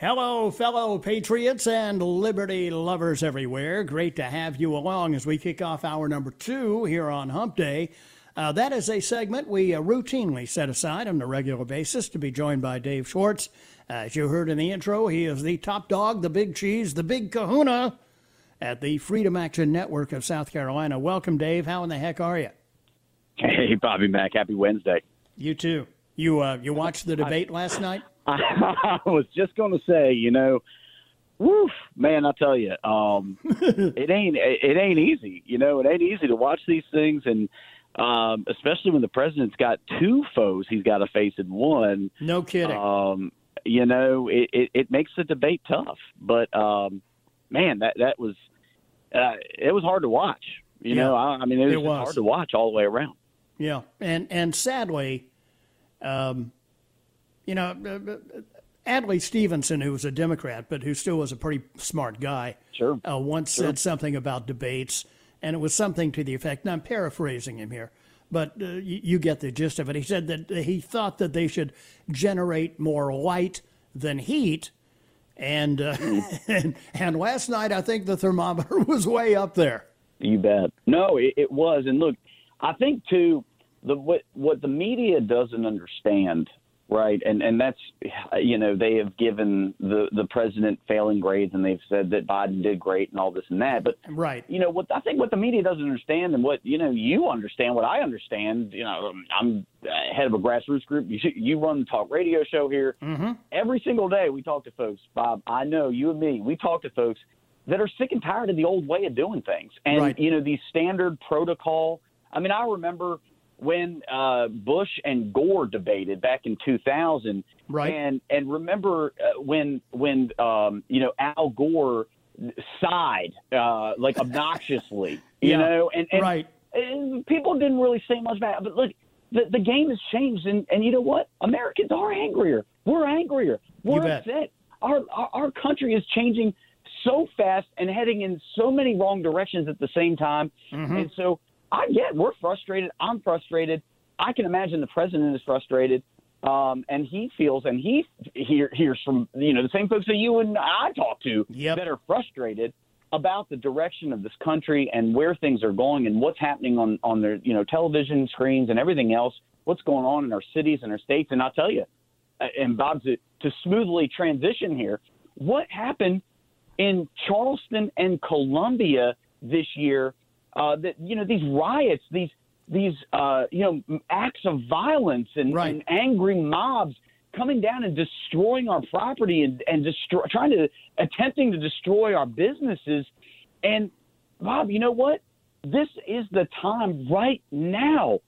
Hello, fellow patriots and liberty lovers everywhere. Great to have you along as we kick off hour number two here on Hump Day. Uh, that is a segment we uh, routinely set aside on a regular basis to be joined by Dave Schwartz. As you heard in the intro, he is the top dog, the big cheese, the big kahuna at the Freedom Action Network of South Carolina. Welcome, Dave. How in the heck are you? Hey, Bobby Mack. Happy Wednesday. You too. You uh, you watched the debate last night? I was just going to say, you know, woof, man, I tell you, um, it ain't it ain't easy. You know, it ain't easy to watch these things, and um, especially when the president's got two foes he's got to face in one. No kidding. Um, you know, it, it, it makes the debate tough. But um, man, that that was uh, it was hard to watch. You Yeah. know, I, I mean, it was, It was. hard to watch all the way around. Yeah, and and sadly, um, you know, uh, uh, Adlai Stevenson, who was a Democrat but who still was a pretty smart guy, Sure. uh, once said something about debates, and it was something to the effect. And I'm paraphrasing him here, but uh, you, you get the gist of it. He said that he thought that they should generate more light than heat. And, uh, and and last night I think the thermometer was way up there. You bet. No, it, it was, and look, I think too the what what the media doesn't understand, right? And and that's you know they have given the the president failing grades, and they've said that Biden did great and all this and that, but Right. you know what I think what the media doesn't understand and what you know you understand what I understand you know I'm head of a grassroots group you you run the talk radio show here Mm-hmm. every single day we talk to folks Bob I know you and me we talk to folks that are sick and tired of the old way of doing things and Right. you know these standard protocol I mean I remember when uh, Bush and Gore debated back in 2000 Right. and and remember uh, when when um, you know Al Gore sighed uh, like obnoxiously, you Yeah, know, and, and, right. and people didn't really say much about it. But look, the, the game has changed, and, and you know what? Americans are angrier. We're angrier. We're upset. Our, our our country is changing so fast and heading in so many wrong directions at the same time. Mm-hmm. And so I get we're frustrated. I'm frustrated. I can imagine the president is frustrated. Um, and he feels, and he hear, hears from you know the same folks that you and I talk to Yep. that are frustrated about the direction of this country and where things are going and what's happening on on their you know television screens and everything else. What's going on in our cities and our states? And I'll tell you, uh, and Bob to, to smoothly transition here, what happened in Charleston and Columbia this year? Uh, that you know these riots, these these uh, you know acts of violence and, Right. and angry mobs coming down and destroying our property and, and destroy, trying to attempting to destroy our businesses. And Bob, you know what? This is the time right now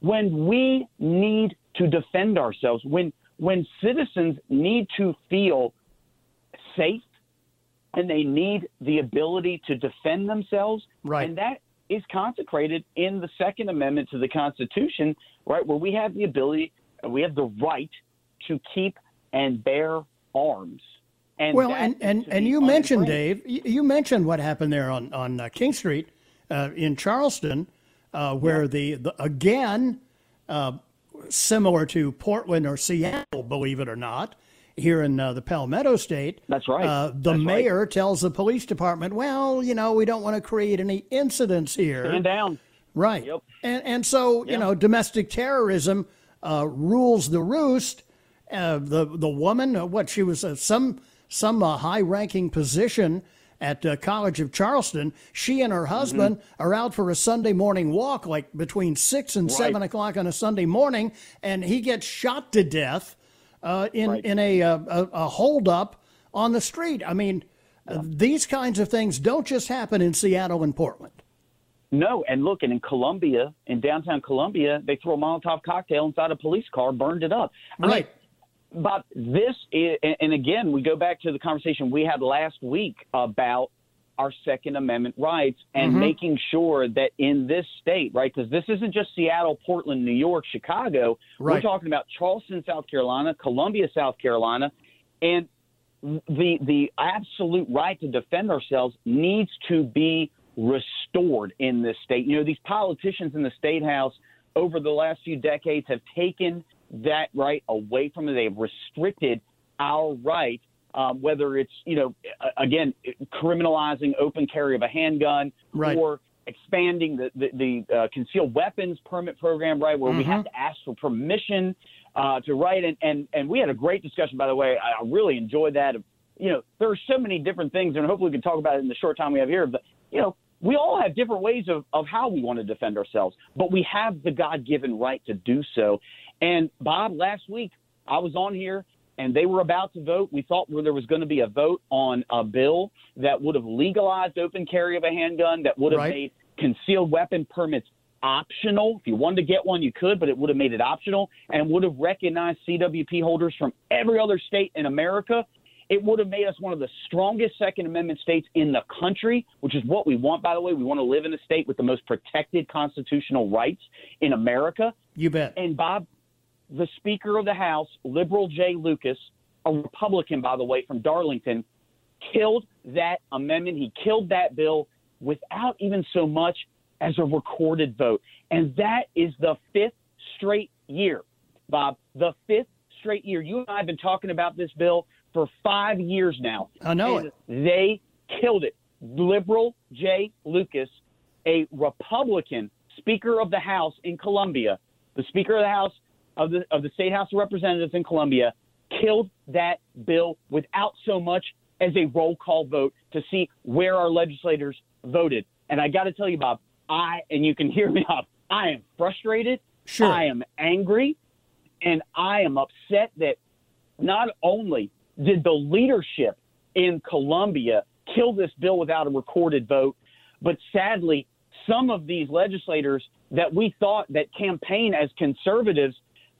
when we need to defend ourselves. When when citizens need to feel safe and they need the ability to defend themselves. Right. And that is consecrated in the Second Amendment to the Constitution, right, where we have the ability, we have the right to keep and bear arms. And Well, and, and, and you mentioned. Dave, you mentioned what happened there on, on uh, King Street uh, in Charleston, uh, where the, the, again, uh, similar to Portland or Seattle, believe it or not, here in uh, the Palmetto State. That's right. Uh, the That's right. mayor tells the police department, well, you know, we don't want to create any incidents here. Stand down. Right. Yep. And and so you know, domestic terrorism uh, rules the roost. Uh, the the woman, uh, what she was uh, some some uh, high ranking position at uh, College of Charleston. She and her husband Mm-hmm. are out for a Sunday morning walk, like between six and seven o'clock on a Sunday morning, and he gets shot to death uh, in Right. in a, uh, a a holdup on the street. I mean, uh, these kinds of things don't just happen in Seattle and Portland. No, and look, and in Columbia, in downtown Columbia, they threw a Molotov cocktail inside a police car, burned it up. I mean, Right. But this is, and again, we go back to the conversation we had last week about our Second Amendment rights and Mm-hmm. making sure that in this state, right, because this isn't just Seattle, Portland, New York, Chicago. We're talking about Charleston, South Carolina, Columbia, South Carolina, and the the absolute right to defend ourselves needs to be restored in this state. You know, these politicians in the state house over the last few decades have taken that right away from them. They've restricted our right um, whether it's you know again criminalizing open carry of a handgun right. or expanding the the, the uh, concealed weapons permit program, right, where mm-hmm. we have to ask for permission uh, to write. And, and and we had a great discussion, by the way. I really enjoyed that. You know, there are so many different things, and hopefully we can talk about it in the short time we have here. But you know, we all have different ways of, of how we want to defend ourselves, but we have the God given right to do so. And Bob, last week I was on here and they were about to vote. We thought there was going to be a vote on a bill that would have legalized open carry of a handgun, that would have right. made concealed weapon permits optional. If you wanted to get one, you could, but it would have made it optional and would have recognized CWP holders from every other state in America. It would have made us one of the strongest Second Amendment states in the country, which is what we want, by the way. We want to live in a state with the most protected constitutional rights in America. You bet. And Bob, the Speaker of the House, liberal Jay Lucas, a Republican, by the way, from Darlington, killed that amendment. He killed that bill without even so much as a recorded vote. And that is the fifth straight year, Bob, the fifth straight year. You and I have been talking about this bill for five years now. I know it. They killed it. Liberal Jay Lucas, a Republican Speaker of the House in Columbia, the Speaker of the House of the of the State House of Representatives in Columbia, killed that bill without so much as a roll call vote to see where our legislators voted. And I got to tell you, Bob, I, and you can hear me, Bob, I am frustrated. Sure. I am angry. And I am upset that not only did the leadership in Columbia kill this bill without a recorded vote, but sadly, some of these legislators that we thought that campaign as conservatives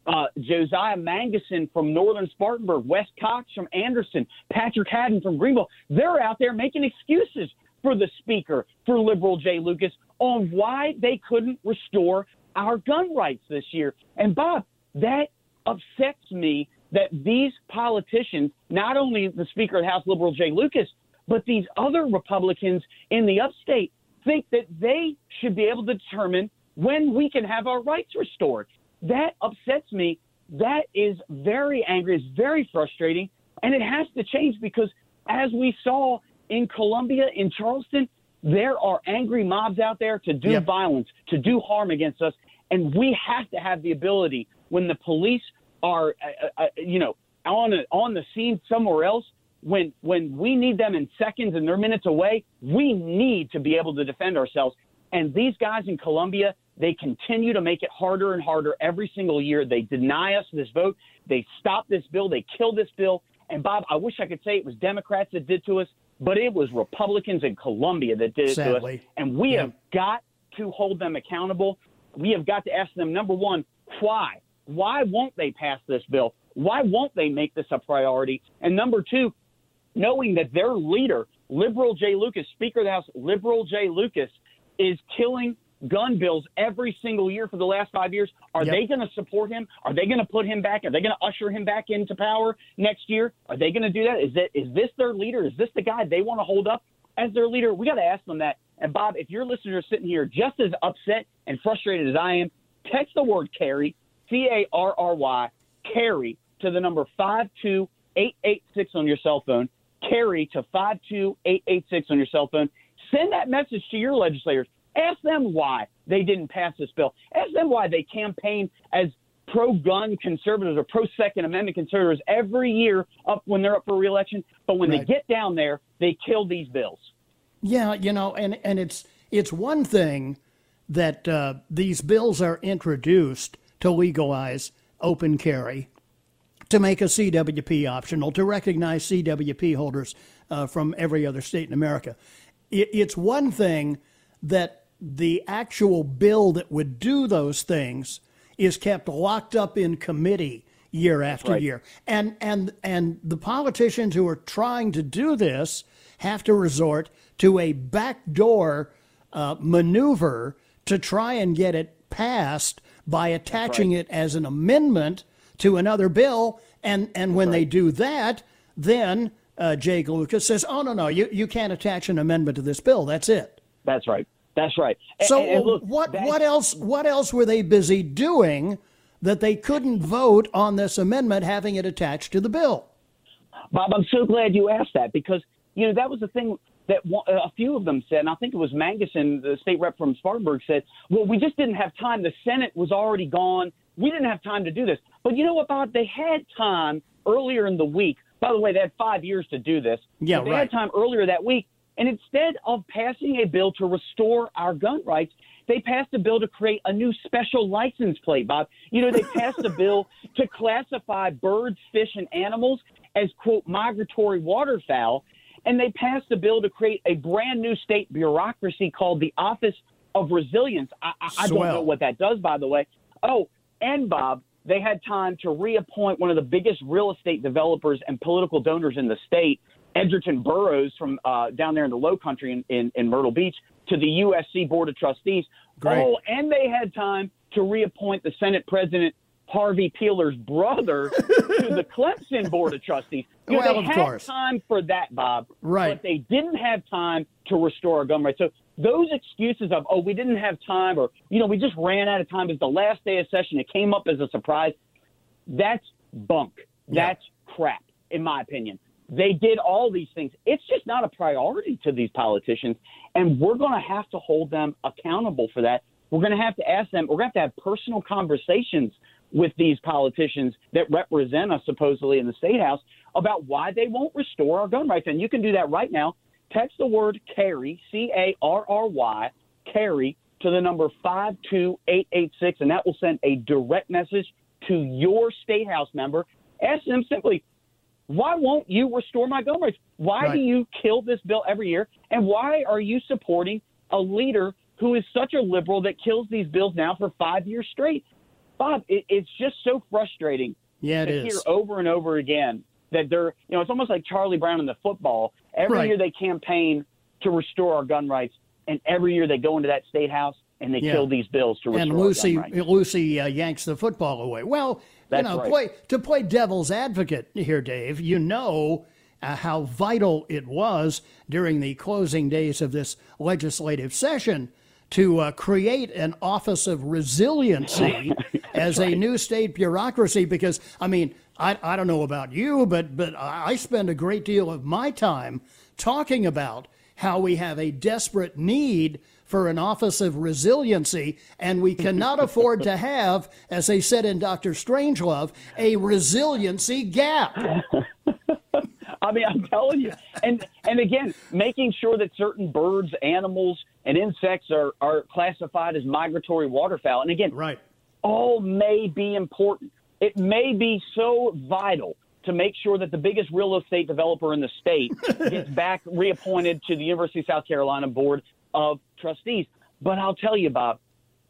uh, Josiah Magnuson from Northern Spartanburg, West Cox from Anderson, Patrick Haddon from Greenville. They're out there making excuses for the speaker, for liberal Jay Lucas, on why they couldn't restore our gun rights this year. And Bob, that upsets me that these politicians, not only the Speaker of the House, liberal Jay Lucas, but these other Republicans in the upstate think that they should be able to determine when we can have our rights restored. That upsets me. That is very angry, it's very frustrating, and it has to change because as we saw in Columbia, in Charleston, there are angry mobs out there to do yep. violence, to do harm against us. And we have to have the ability when the police are, uh, uh, uh, you know, on a, on the scene somewhere else. When when we need them in seconds and they're minutes away, we need to be able to defend ourselves. And these guys in Columbia, they continue to make it harder and harder every single year. They deny us this vote. They stop this bill. They kill this bill. And Bob, I wish I could say it was Democrats that did to us but it was Republicans in Columbia that did it to us. And we yeah. have got to hold them accountable. We have got to ask them, number one, why? Why won't they pass this bill? Why won't they make this a priority? And number two, knowing that their leader, Liberal Jay Lucas, Speaker of the House, Liberal Jay Lucas, is killing gun bills every single year for the last five years. Are yep. they going to support him? Are they going to put him back? Are they going to usher him back into power next year? Are they going to do that? Is that is this their leader? Is this the guy they want to hold up as their leader? We got to ask them that. And Bob, if your listeners are sitting here just as upset and frustrated as I am, text the word carry, C A R R Y, carry to the number five two eight eight six on your cell phone. Carry to five two eight eight six on your cell phone. Send that message to your legislators. Ask them why they didn't pass this bill. Ask them why they campaign as pro gun conservatives or pro Second Amendment conservatives every year up when they're up for reelection. But when right. they get down there, they kill these bills. Yeah, you know, and, and it's it's one thing that uh, these bills are introduced to legalize open carry, to make a CWP optional, to recognize CWP holders uh, from every other state in America. It, it's one thing that the actual bill that would do those things is kept locked up in committee year after right. year. And and and the politicians who are trying to do this have to resort to a backdoor uh, maneuver to try and get it passed by attaching right. it as an amendment to another bill. And and when right. they do that, then uh, Jay Lucas says, "Oh no, no, you you can't attach an amendment to this bill. That's it." That's right. That's right. So and, and look, what what else what else were they busy doing that they couldn't vote on this amendment having it attached to the bill? Bob, I'm so glad you asked that because you know that was the thing that uh, a few of them said, and I think it was Magnuson, the state rep from Spartanburg, said, "Well, we just didn't have time. The Senate was already gone. We didn't have time to do this." But you know what, Bob? They had time earlier in the week. By the way, they had five years to do this. Yeah, they right. had time earlier that week, and instead of passing a bill to restore our gun rights, they passed a bill to create a new special license plate, Bob. You know, they passed a bill to classify birds, fish, and animals as, quote, migratory waterfowl. And they passed a bill to create a brand new state bureaucracy called the Office of Resilience. I, I, I don't know what that does, by the way. Oh, and Bob, they had time to reappoint one of the biggest real estate developers and political donors in the state, Egerton Burroughs from uh, down there in the Low Country in, in, in Myrtle Beach, to the USC Board of Trustees. Great. Oh, and they had time to reappoint the Senate President Harvey Peeler's brother to the Clemson Board of Trustees. You know, well, they had course. time for that, Bob. Right. But they didn't have time to restore our gun rights. So those excuses of, oh, we didn't have time or, you know, we just ran out of time. It's the last day of session. It came up as a surprise. That's bunk. Yeah. That's crap, in my opinion. They did all these things. It's just not a priority to these politicians. And we're going to have to hold them accountable for that. We're going to have to ask them, we're going to have to have personal conversations with these politicians that represent us supposedly in the state house about why they won't restore our gun rights. And you can do that right now. Text the word carry, C A R R Y, carry to the number 52886, and that will send a direct message to your state house member. Ask them simply, why won't you restore my gun rights? Why Right. do you kill this bill every year? And why are you supporting a leader who is such a liberal that kills these bills now for five years straight? Bob, it, it's just so frustrating Yeah, it to hear over and over again that they're, you know, it's almost like Charlie Brown in the football. Every Right. year they campaign to restore our gun rights, and every year they go into that state house and they Yeah. kill these bills to restore and our Lucy gun rights. Lucy uh, yanks the football away. Well, That's you know, right. play to play devil's advocate here, Dave. You know uh, how vital it was during the closing days of this legislative session to uh, create an office of resiliency as a new state bureaucracy. Because I mean, I, I don't know about you, but but I spend a great deal of my time talking about how we have a desperate need for an office of resiliency, and we cannot afford to have, as they said in Dr. Strangelove, a resiliency gap. I mean, I'm telling you, and and again, making sure that certain birds, animals, and insects are are classified as migratory waterfowl. And again, Right. all may be important. It may be so vital to make sure that the biggest real estate developer in the state gets back reappointed to the University of South Carolina Board of Trustees. But I'll tell you, Bob,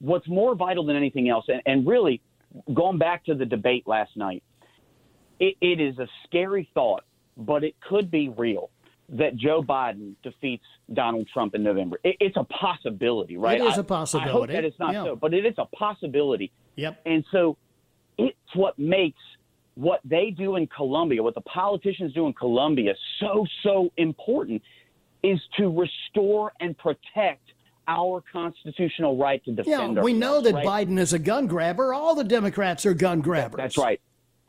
what's more vital than anything else, and, and really going back to the debate last night, it, it is a scary thought, but it could be real that Joe Biden defeats Donald Trump in November. It, it's a possibility, right? It is a possibility. I hope that it's not Yeah. so, but it is a possibility. Yep. And so it's what makes what they do in Columbia, what the politicians do in Columbia, so, so important is to restore and protect our constitutional right to defend Yeah, we know that right? Biden is a gun grabber. All the Democrats are gun grabbers. That's right.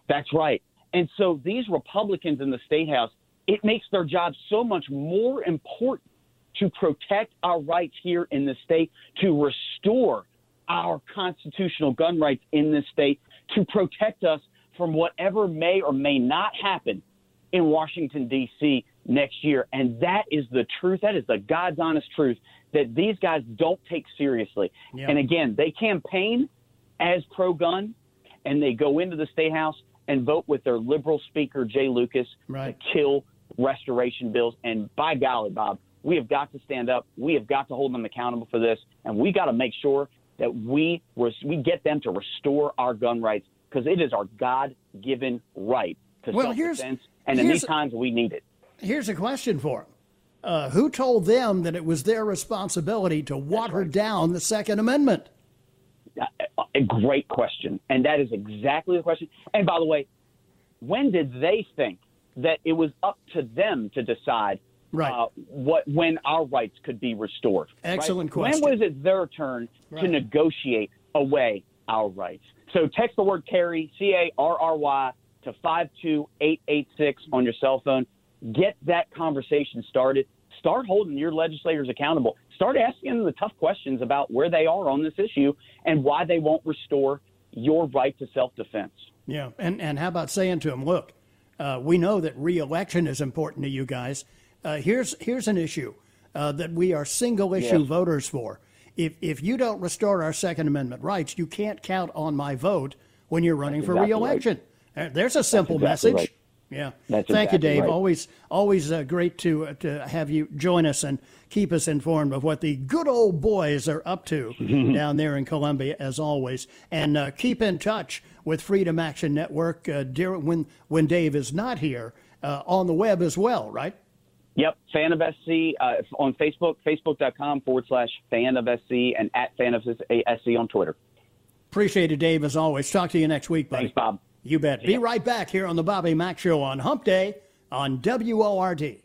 That's right. And so these Republicans in the state house, it makes their job so much more important to protect our rights here in the state, to restore our constitutional gun rights in this state, to protect us from whatever may or may not happen in Washington, D.C. next year. And that is the truth. That is the God's honest truth that these guys don't take seriously. Yeah. And again, they campaign as pro gun and they go into the state house and vote with their liberal speaker, Jay Lucas, Right. to kill restoration bills. And by golly, Bob, we have got to stand up. We have got to hold them accountable for this. And we got to make sure that we, res- we get them to restore our gun rights because it is our God given right to Well, self-defense, And in these times, we need it. Here's a question for him. Uh, who told them that it was their responsibility to water down the Second Amendment? A- A great question. And that is exactly the question. And by the way, when did they think that it was up to them to decide Right. uh, what when our rights could be restored? right? Excellent question. When was it their turn to negotiate away our rights? So text the word carry, C A R R Y, to 52886 on your cell phone. Get that conversation started. Start holding your legislators accountable. Start asking them the tough questions about where they are on this issue and why they won't restore your right to self defense. Yeah. And, and how about saying to them, look, uh, we know that reelection is important to you guys. Uh, here's, here's an issue uh, that we are single issue Yes. voters for. If, if you don't restore our Second Amendment rights, you can't count on my vote when you're running for exactly reelection. Uh, There's a simple exactly message. right. Yeah. That's Thank you, Dave. right. Always, always uh, great to uh, to have you join us and keep us informed of what the good old boys are up to down there in Columbia, as always. And uh, keep in touch with Freedom Action Network uh, dear, when when Dave is not here uh, on the web as well, right? Yep, fan of SC uh, on Facebook, facebook.com forward slash fan of SC, and at fan of SC on Twitter. Appreciate it, Dave, as always. Talk to you next week, buddy. Thanks, Bob. You bet. Be right back here on the Bobby Mack Show on Hump Day on WORD.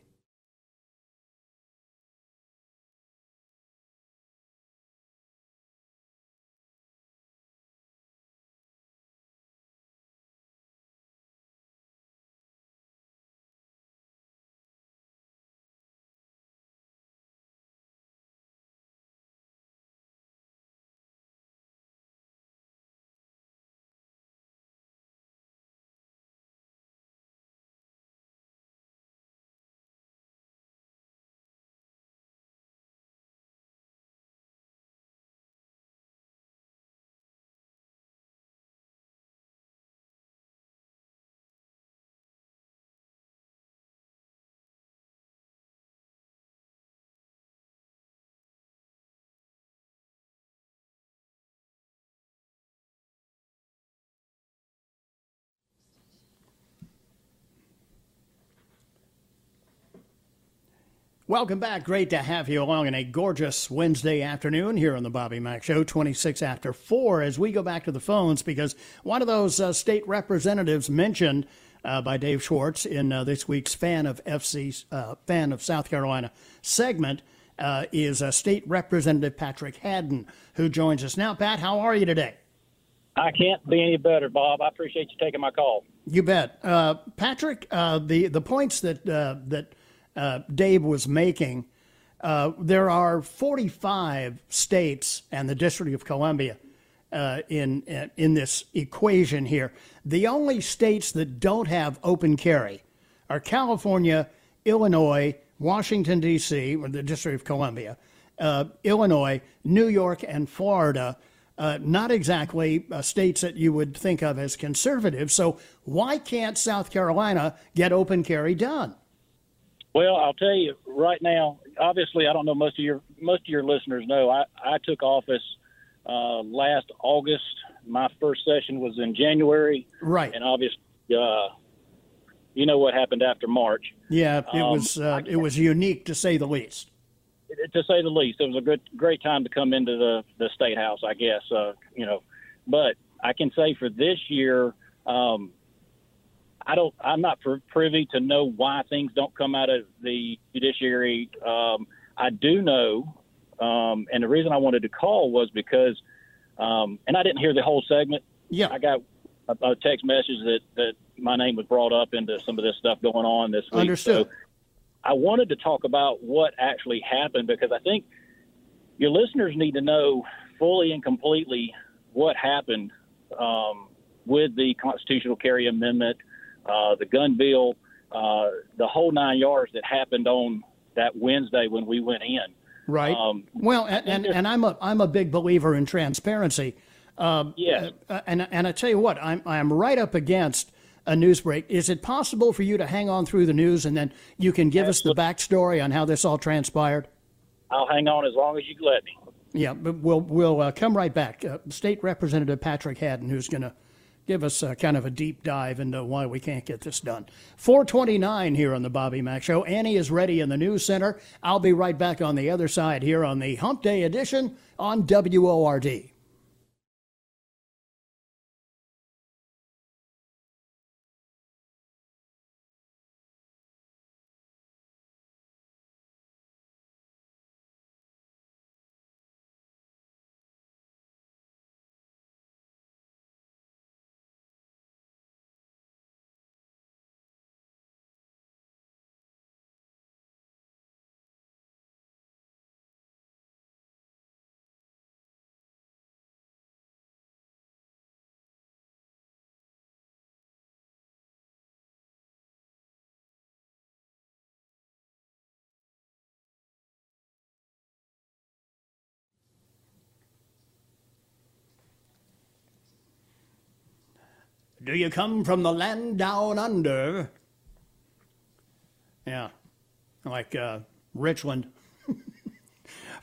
Welcome back. Great to have you along on a gorgeous Wednesday afternoon here on the Bobby Mack Show, 26 after 4, as we go back to the phones because one of those uh, state representatives mentioned uh, by Dave Schwartz in uh, this week's Fan of SC, uh, Fan of South Carolina segment uh, is uh, State Representative Patrick Haddon, who joins us now. Pat, how are you today? I can't be any better, Bob. I appreciate you taking my call. You bet, uh, Patrick. Uh, the the points that uh, that uh, Dave was making. Uh, there are 45 states and the District of Columbia uh, in in this equation here. The only states that don't have open carry are California, Illinois, Washington D.C., or the District of Columbia, uh, Illinois, New York, and Florida. Uh, not exactly uh, states that you would think of as conservative. So why can't South Carolina get open carry done? Well, I'll tell you right now. Obviously, I don't know most of your most of your listeners know. I I took office uh, last August. My first session was in January, Right. and obviously, uh, you know what happened after March. Yeah, it Um, was uh, it was unique to say the least. to say the least. It was a good, great time to come into the the state house, I guess. Uh, you know, but I can say for this year, um, I don't. I'm not privy to know why things don't come out of the judiciary. Um, I do know, um, and the reason I wanted to call was because, um, and I didn't hear the whole segment. Yeah, I got a, a text message that that my name was brought up into some of this stuff going on this week. Understood. So I wanted to talk about what actually happened because I think your listeners need to know fully and completely what happened um, with the constitutional carry amendment, uh, the gun bill, uh, the whole nine yards that happened on that Wednesday when we went in. right. Um, well, and, and, and I'm a I'm a big believer in transparency. Um, Yes. uh, and and I tell you what, I'm I'm right up against a news break. Is it possible for you to hang on through the news and then you can give us the backstory on how this all transpired? I'll hang on as long as you let me. Yeah, but we'll we'll uh, come right back. Uh, State Representative Patrick Haddon, who's going to give us uh, kind of a deep dive into why we can't get this done. 429 here on the Bobby Mack Show. Annie is ready in the news center. I'll be right back on the other side here on the Hump Day edition on WORD. Do you come from the land down under? Yeah, like uh, Richland.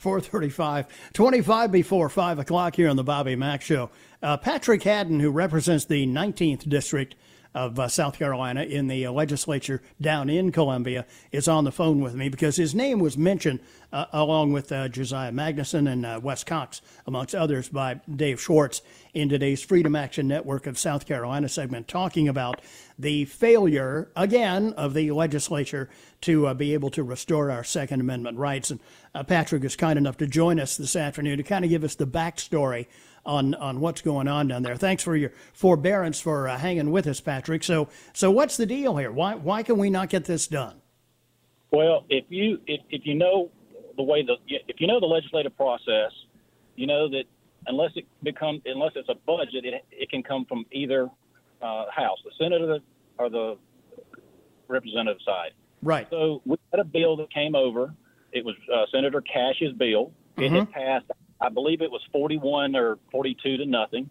435, 25 before 5 o'clock here on the Bobby Mack Show. Uh, Patrick Haddon, who represents the 19th District of uh, South Carolina in the uh, legislature down in Columbia, is on the phone with me because his name was mentioned uh, along with uh, Josiah Magnuson and uh, West Cox, amongst others, by Dave Schwartz in today's Freedom Action Network of South Carolina segment, talking about the failure, again, of the legislature to uh, be able to restore our Second Amendment rights. And Patrick is kind enough to join us this afternoon to kind of give us the backstory on on what's going on down there. Thanks for your forbearance for uh, hanging with us, Patrick. So so what's the deal here? Why why can we not get this done? Well, if you if, if you know the way the if you know the legislative process, you know that unless it become unless it's a budget, it it can come from either uh, house, the Senate or the or the representative side. Right. So we had a bill that came over. It was uh, Senator Cash's bill. It mm-hmm. had passed I believe it was 41 or 42 to nothing.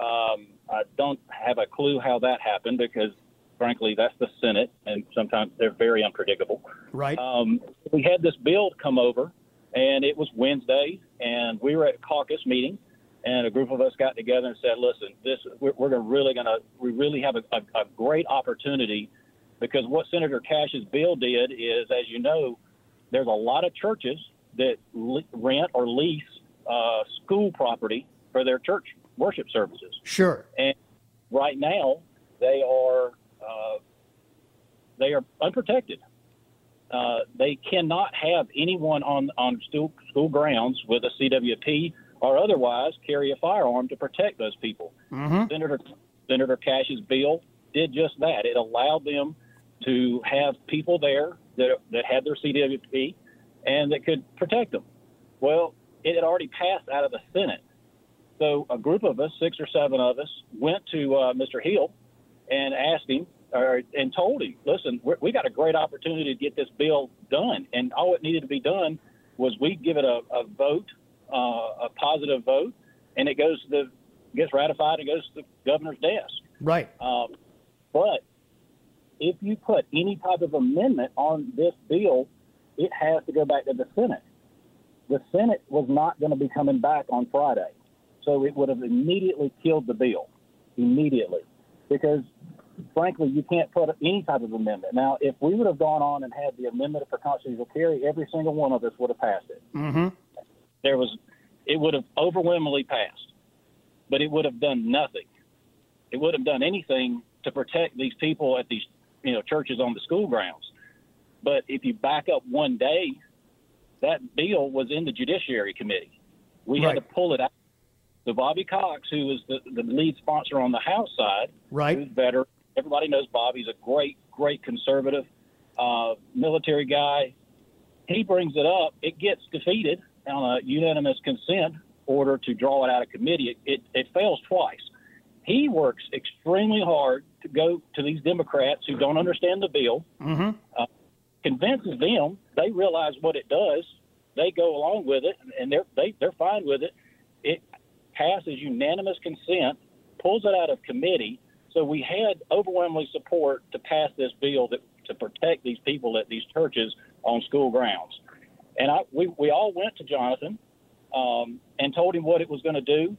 Um, I don't have a clue how that happened because, frankly, that's the Senate, and sometimes they're very unpredictable. Right. Um, we had this bill come over, and it was Wednesday, and we were at a caucus meeting, and a group of us got together and said, "Listen, this we're, we're really going to we really have a, a, a great opportunity." Because what Senator Cash's bill did is, as you know, there's a lot of churches that rent or lease uh, school property for their church worship services. Sure. And right now, they are uh, they are unprotected. Uh, they cannot have anyone on on school, school grounds with a CWP or otherwise carry a firearm to protect those people. Mm-hmm. Senator Senator Cash's bill did just that. It allowed them to have people there that that had their CWP and that could protect them. Well, it had already passed out of the Senate. So a group of us, six or seven of us, went to uh, Mr. Hill and asked him or, and told him, listen, we got a great opportunity to get this bill done. And all it needed to be done was we give it a, a vote, uh, a positive vote, and it goes to the, gets ratified and goes to the governor's desk. Right. Um, but if you put any type of amendment on this bill, it has to go back to the Senate the Senate was not going to be coming back on Friday. So it would have immediately killed the bill, immediately. Because, frankly, you can't put any type of amendment. Now, if we would have gone on and had the amendment for constitutional carry, every single one of us would have passed it. Mm-hmm. There was, it would have overwhelmingly passed, but it would have done nothing. It would have done anything to protect these people at these, you know, churches on the school grounds. But if you back up one day that bill was in the Judiciary Committee. We right. had to pull it out. So Bobby Cox, who was the, the lead sponsor on the House side, right. who's better. Everybody knows Bobby's a great, great conservative uh, military guy. He brings it up. It gets defeated on a unanimous consent order to draw it out of committee. It, it, it fails twice. He works extremely hard to go to these Democrats who don't understand the bill, mm-hmm. uh, convinces them. They realize what it does. They go along with it, and they're they, they're fine with it. It passes unanimous consent, pulls it out of committee. So we had overwhelming support to pass this bill that to protect these people at these churches on school grounds. And I, we, we all went to Jonathan um, and told him what it was going to do.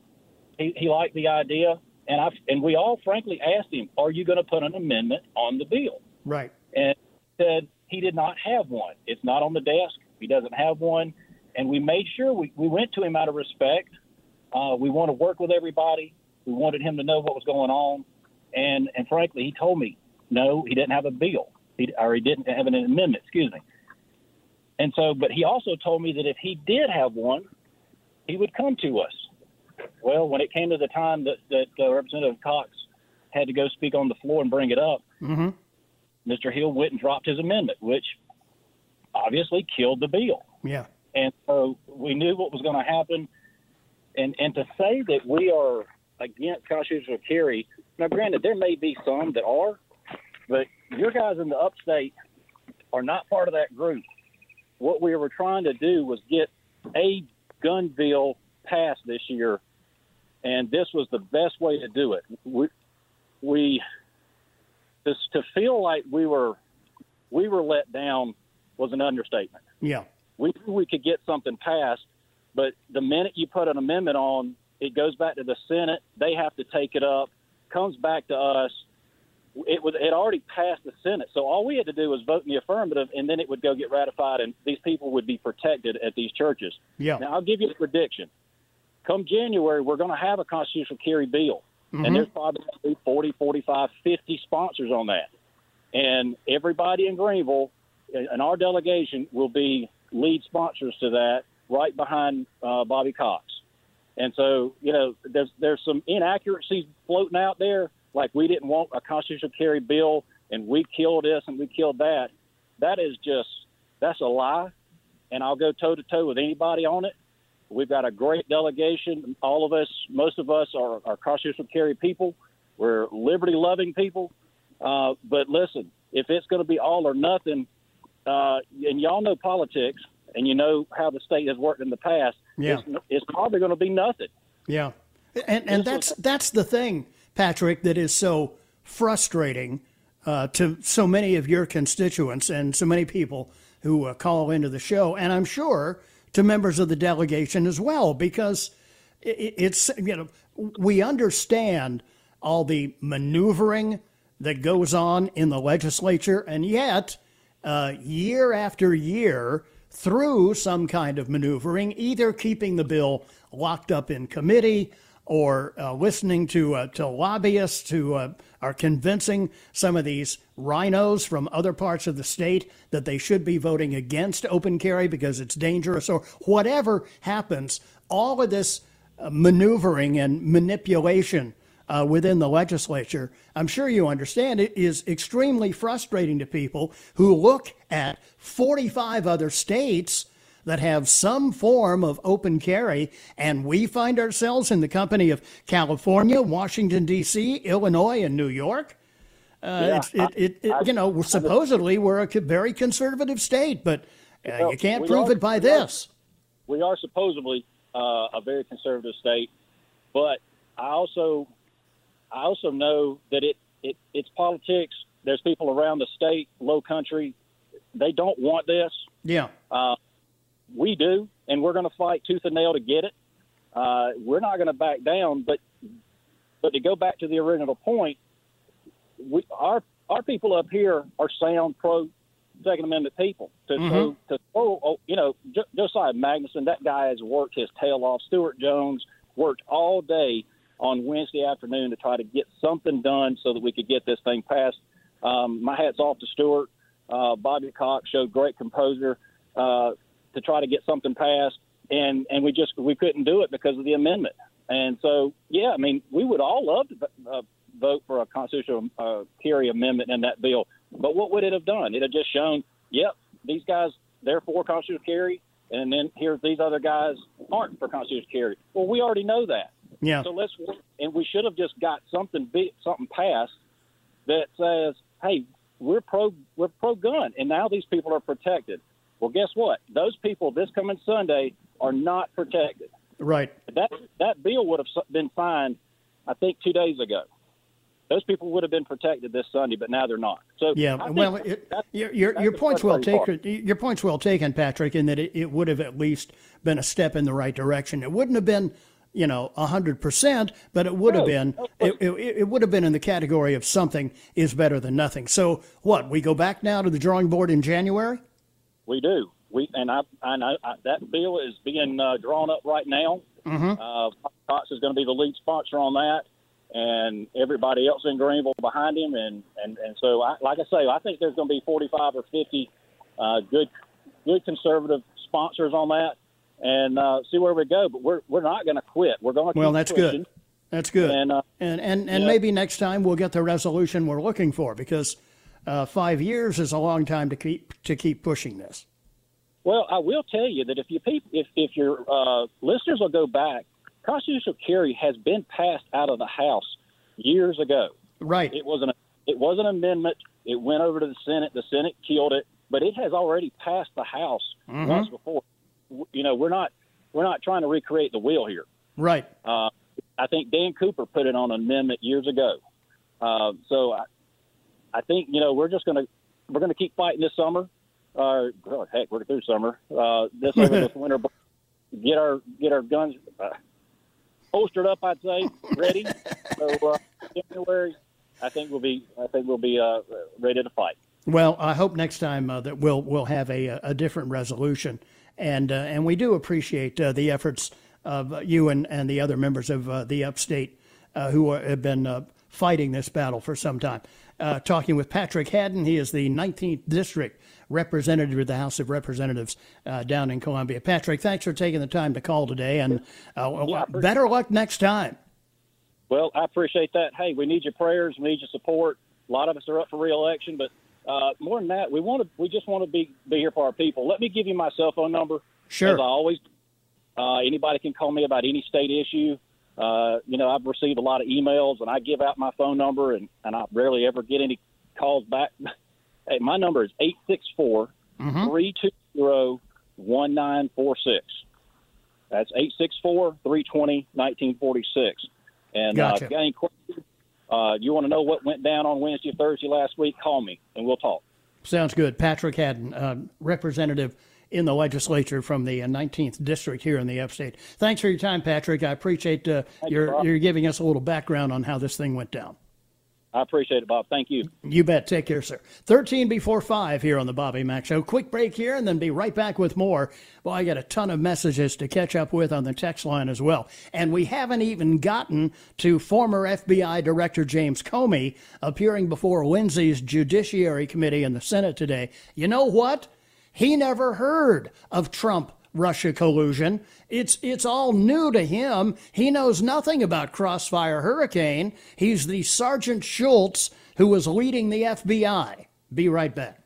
He, he liked the idea, and I and we all frankly asked him, "Are you going to put an amendment on the bill?" Right. And said, he did not have one. It's not on the desk. He doesn't have one. And we made sure we, we went to him out of respect. Uh, we want to work with everybody. We wanted him to know what was going on. And, and frankly, he told me, no, he didn't have a bill, he, or he didn't have an amendment, excuse me. And so, but he also told me that if he did have one, he would come to us. Well, when it came to the time that, that uh, Representative Cox had to go speak on the floor and bring it up, mm-hmm. Mr. Hill went and dropped his amendment, which obviously killed the bill. Yeah. And so we knew what was going to happen. And and to say that we are against constitutional carry, now granted there may be some that are, but your guys in the upstate are not part of that group. What we were trying to do was get a gun bill passed this year, and this was the best way to do it. We we to feel like we were we were let down was an understatement. Yeah. We knew we could get something passed, but the minute you put an amendment on, it goes back to the Senate. They have to take it up, comes back to us. It was it already passed the Senate, so all we had to do was vote in the affirmative, and then it would go get ratified, and these people would be protected at these churches. Yeah. Now I'll give you a prediction. Come January, we're going to have a constitutional carry bill, and there's probably 40, 45, 50 sponsors on that, and everybody in Greenville and our delegation will be lead sponsors to that, right behind uh, Bobby Cox. And so, you know, there's there's some inaccuracies floating out there, like we didn't want a constitutional carry bill and we killed this and we killed that. That is just that's a lie, and I'll go toe to toe with anybody on it. We've got a great delegation. All of us, most of us, are, are constitutional carry people. We're liberty loving people. Uh, but listen, if it's going to be all or nothing, uh, and y'all know politics, and you know how the state has worked in the past, Yeah. it's, it's probably going to be nothing. Yeah, and and that's that's the thing, Patrick, that is so frustrating uh, to so many of your constituents and so many people who uh, call into the show, and I'm sure to members of the delegation as well, because it's you know we understand all the maneuvering that goes on in the legislature, and yet uh, year after year through some kind of maneuvering, either keeping the bill locked up in committee or uh, listening to uh, to lobbyists who uh, are convincing some of these rhinos from other parts of the state that they should be voting against open carry because it's dangerous or whatever happens. All of this uh, maneuvering and manipulation uh, within the legislature, I'm sure you understand it is extremely frustrating to people who look at 45 other states that have some form of open carry, and we find ourselves in the company of California, Washington, D.C., Illinois, and New York. Uh, Yeah, it's, it, it, it, I- you know, we're supposedly we're a very conservative state, but uh, Well, you can't prove are- it by we are- this. we are supposedly uh, a very conservative state, but I also I also know that it, it it's politics. There's people around the state, low country, they don't want this. Yeah, Uh, we do, and we're going to fight tooth and nail to get it. Uh, we're not going to back down. But but to go back to the original point, we our our people up here are sound pro Second Amendment people. To so to oh, you know, Jo- Josiah Magnuson, that guy has worked his tail off. Stewart Jones worked all day on Wednesday afternoon to try to get something done so that we could get this thing passed. Um, my hat's off to Stewart. Uh, Bobby Cox showed great composure uh, to try to get something passed, and and we just we couldn't do it because of the amendment. And so, yeah, I mean, we would all love to uh, vote for a constitutional uh, carry amendment in that bill, but what would it have done? It had just shown, yep, these guys they're for constitutional carry, and then here's these other guys aren't for constitutional carry. Well, we already know that. yeah, So let's and we should have just got something big, something passed that says, "Hey, we're pro, we're pro gun," and now these people are protected. Well, guess what? Those people this coming Sunday are not protected. right. That that bill would have been signed, I think, two days ago. Those people would have been protected this Sunday, but now they're not. So Yeah, well, it, that's- your your, that's your point's well taken. Your point's well taken, Patrick, in that it, it would have at least been a step in the right direction. It wouldn't have been, you know, hundred percent, but it would have been. It, it, it would have been in the category of something is better than nothing. So what? We go back now to the drawing board in January. We do. We and I, I know I, that bill is being uh, drawn up right now. Uh, Cox is going to be the lead sponsor on that, and everybody else in Greenville behind him. And and and so, I, like I say, I think there's going to be 45 or 50 uh, good good conservative sponsors on that, and uh, see where we go. But we're we're not going to quit. We're going to Well, that's pushing. good. That's good. And, uh, and and, and yeah. maybe next time we'll get the resolution we're looking for because uh, five years is a long time to keep to keep pushing this. Well, I will tell you that if you peop, if if your uh, listeners will go back, constitutional carry has been passed out of the House years ago. Right. It was an it was an amendment. It went over to the Senate. The Senate killed it, but it has already passed the House once before. You know, we're not we're not trying to recreate the wheel here. Right. Uh, I think Dan Cooper put it on an amendment years ago. Uh, so I, I think you know we're just gonna we're gonna keep fighting this summer. Oh, heck, we're through summer. Uh, this over this winter, get our get our guns uh, holstered up. I'd say ready. so uh, January, I think we'll be I think we'll be uh, ready to fight. Well, I hope next time uh, that we'll we'll have a a different resolution, and and we do appreciate the efforts of you and, and the other members of the upstate who are, have been fighting this battle for some time. Talking with Patrick Haddon, he is the 19th district representative of the House of Representatives down in Columbia. Patrick, thanks for taking the time to call today, and yeah, better luck next time. Well, I appreciate that. Hey, we need your prayers, we need your support. A lot of us are up for reelection, but uh, more than that, we want to. We just want to be be here for our people. Let me give you my cell phone number. Sure. As I always, uh, anybody can call me about any state issue. Uh, you know, I've received a lot of emails, and I give out my phone number, and, and I rarely ever get any calls back. hey, my number is eight six four mm-hmm. three two zero one nine four six. That's eight six four three twenty nineteen forty six. And gotcha. uh, if you got any questions, uh, you want to know what went down on Wednesday, Thursday last week? Call me and we'll talk. Sounds good. Patrick Haddon, uh, representative in the legislature from the 19th district here in the upstate. Thanks for your time, Patrick. I appreciate uh, your, you, are giving us a little background on how this thing went down. I appreciate it, Bob. Thank you. You bet. Take care, sir. 13 before 5 here on the Bobby Mack Show. Quick break here and then be right back with more. Well, I got a ton of messages to catch up with on the text line as well. And we haven't even gotten to former FBI Director James Comey appearing before Wednesday's Judiciary Committee in the Senate today. You know what? He never heard of Trump Russia collusion. It's it's all new to him. He knows nothing about Crossfire Hurricane. He's the Sergeant Schultz who was leading the FBI. Be right back.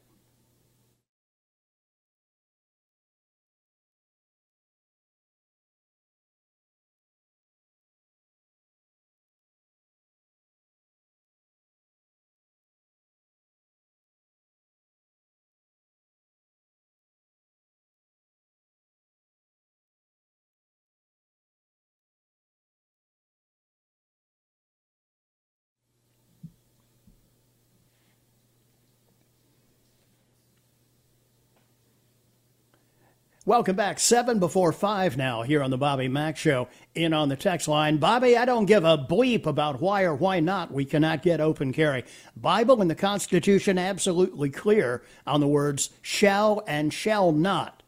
Welcome back. Seven before five now here on the Bobby Mack Show. In on the text line. Bobby, I don't give a bleep about why or why not we cannot get open carry. Bible and the Constitution absolutely clear on the words shall and shall not.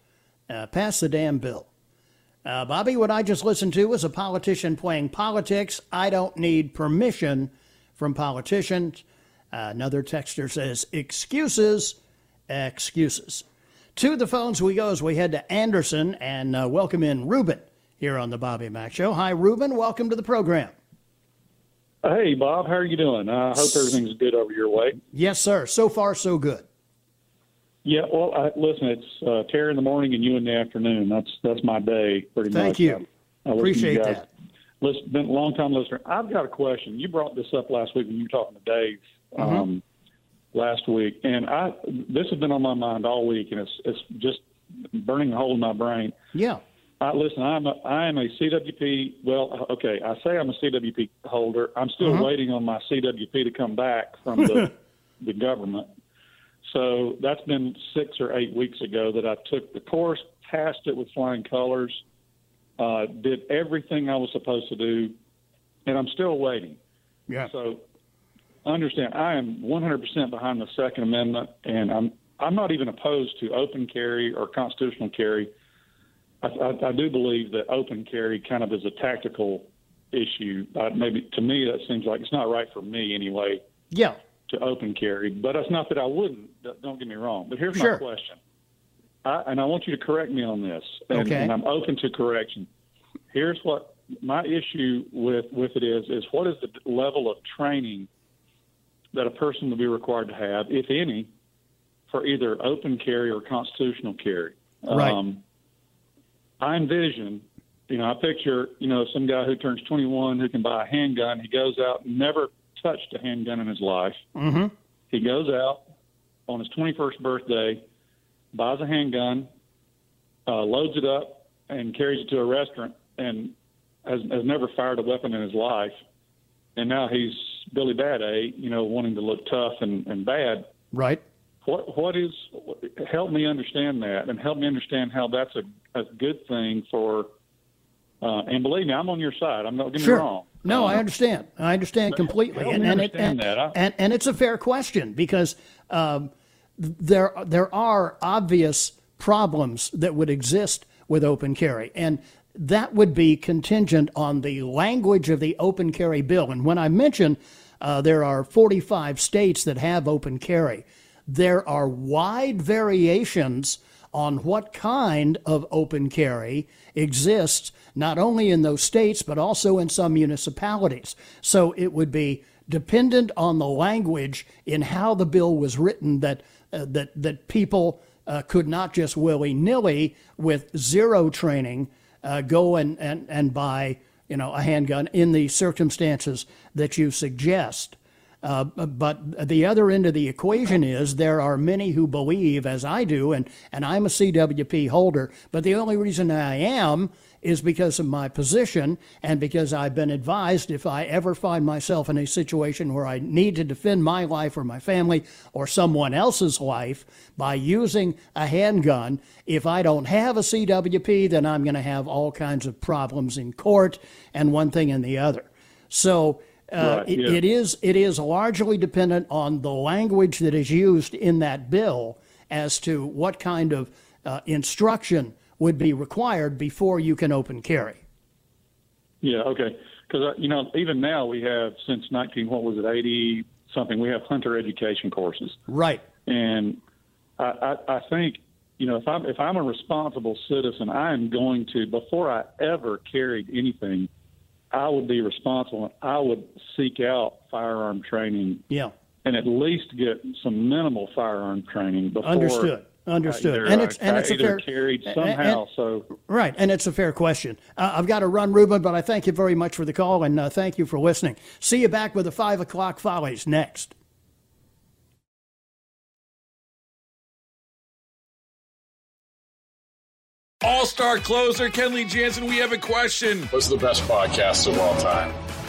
Uh, pass the damn bill. Uh, Bobby, what I just listened to was a politician playing politics. I don't need permission from politicians. Uh, another texter says, excuses, excuses. To the phones we go as we head to Anderson and uh, welcome in Ruben here on the Bobby Mack Show. Hi, Ruben. Welcome to the program. Hey, Bob. How are you doing? I hope everything's good over your way. Yes, sir. So far, so good. Yeah. Well, I, listen, it's uh, Terry in the morning and you in the afternoon. That's that's my day, pretty Thank much. Thank you. I, I Appreciate that. Listen, been a long time listener. I've got a question. You brought this up last week when you were talking to Dave. Mm-hmm. Um, last week, and I this has been on my mind all week, and it's it's just burning a hole in my brain. Yeah. Uh, listen, I'm a, I am a CWP. Well, okay, I say I'm a CWP holder. I'm still uh-huh. waiting on my CWP to come back from the the government. So that's been six or eight weeks ago that I took the course, passed it with flying colors, uh, did everything I was supposed to do, and I'm still waiting. Yeah. So understand, I am 100% behind the Second Amendment, and I'm I'm not even opposed to open carry or constitutional carry. I, I, I do believe that open carry kind of is a tactical issue. Uh, maybe to me that seems like it's not right for me anyway. Yeah. To open carry, but it's not that I wouldn't. Don't get me wrong. But here's sure. my question, I, and I want you to correct me on this, and, okay. and I'm open to correction. Here's what my issue with with it is: is what is the level of training that a person will be required to have, if any, for either open carry or constitutional carry. Right. Um, I envision, you know, I picture, you know, some guy who turns 21 who can buy a handgun. He goes out, never touched a handgun in his life. Mm-hmm. He goes out on his 21st birthday, buys a handgun, uh, loads it up, and carries it to a restaurant, and has, has never fired a weapon in his life. And now he's Billy Bad A, you know, wanting to look tough and, and bad. Right. What what is help me understand that and help me understand how that's a, a good thing for uh, and believe me, I'm on your side. I'm not getting sure. me wrong. No, uh, I understand. I understand completely, and and, understand it, and, and and it's a fair question because um, there there are obvious problems that would exist with open carry, and that would be contingent on the language of the open carry bill. And when I mention uh, there are 45 states that have open carry, there are wide variations on what kind of open carry exists, not only in those states, but also in some municipalities. So it would be dependent on the language in how the bill was written that, uh, that, that people uh, could not just willy nilly with zero training uh, go and, and, and buy you know, a handgun in the circumstances that you suggest. Uh, but the other end of the equation is there are many who believe, as I do, and, and I'm a CWP holder, but the only reason I am is because of my position and because I've been advised if I ever find myself in a situation where I need to defend my life or my family or someone else's life by using a handgun, if I don't have a CWP, then I'm going to have all kinds of problems in court and one thing and the other. So, uh, Right, it, it is it is largely dependent on the language that is used in that bill as to what kind of uh, instruction would be required before you can open carry. Yeah, okay. Because uh, you know, even now we have since 19 what was it 80 something we have hunter education courses, Right. and I, I, I think you know if I'm if I'm a responsible citizen, I am going to before I ever carried anything, I would be responsible. And I would seek out firearm training Yeah. and at least get some minimal firearm training before. Understood. Understood. Either, and it's and it's a fair carried somehow. and- so Right, and it's a fair question. Uh, I've got to run, Ruben, but I thank you very much for the call and uh, thank you for listening. See you back with the five o'clock follies next. All star closer Kenley Jansen, we have a question. What's the best podcast of all time?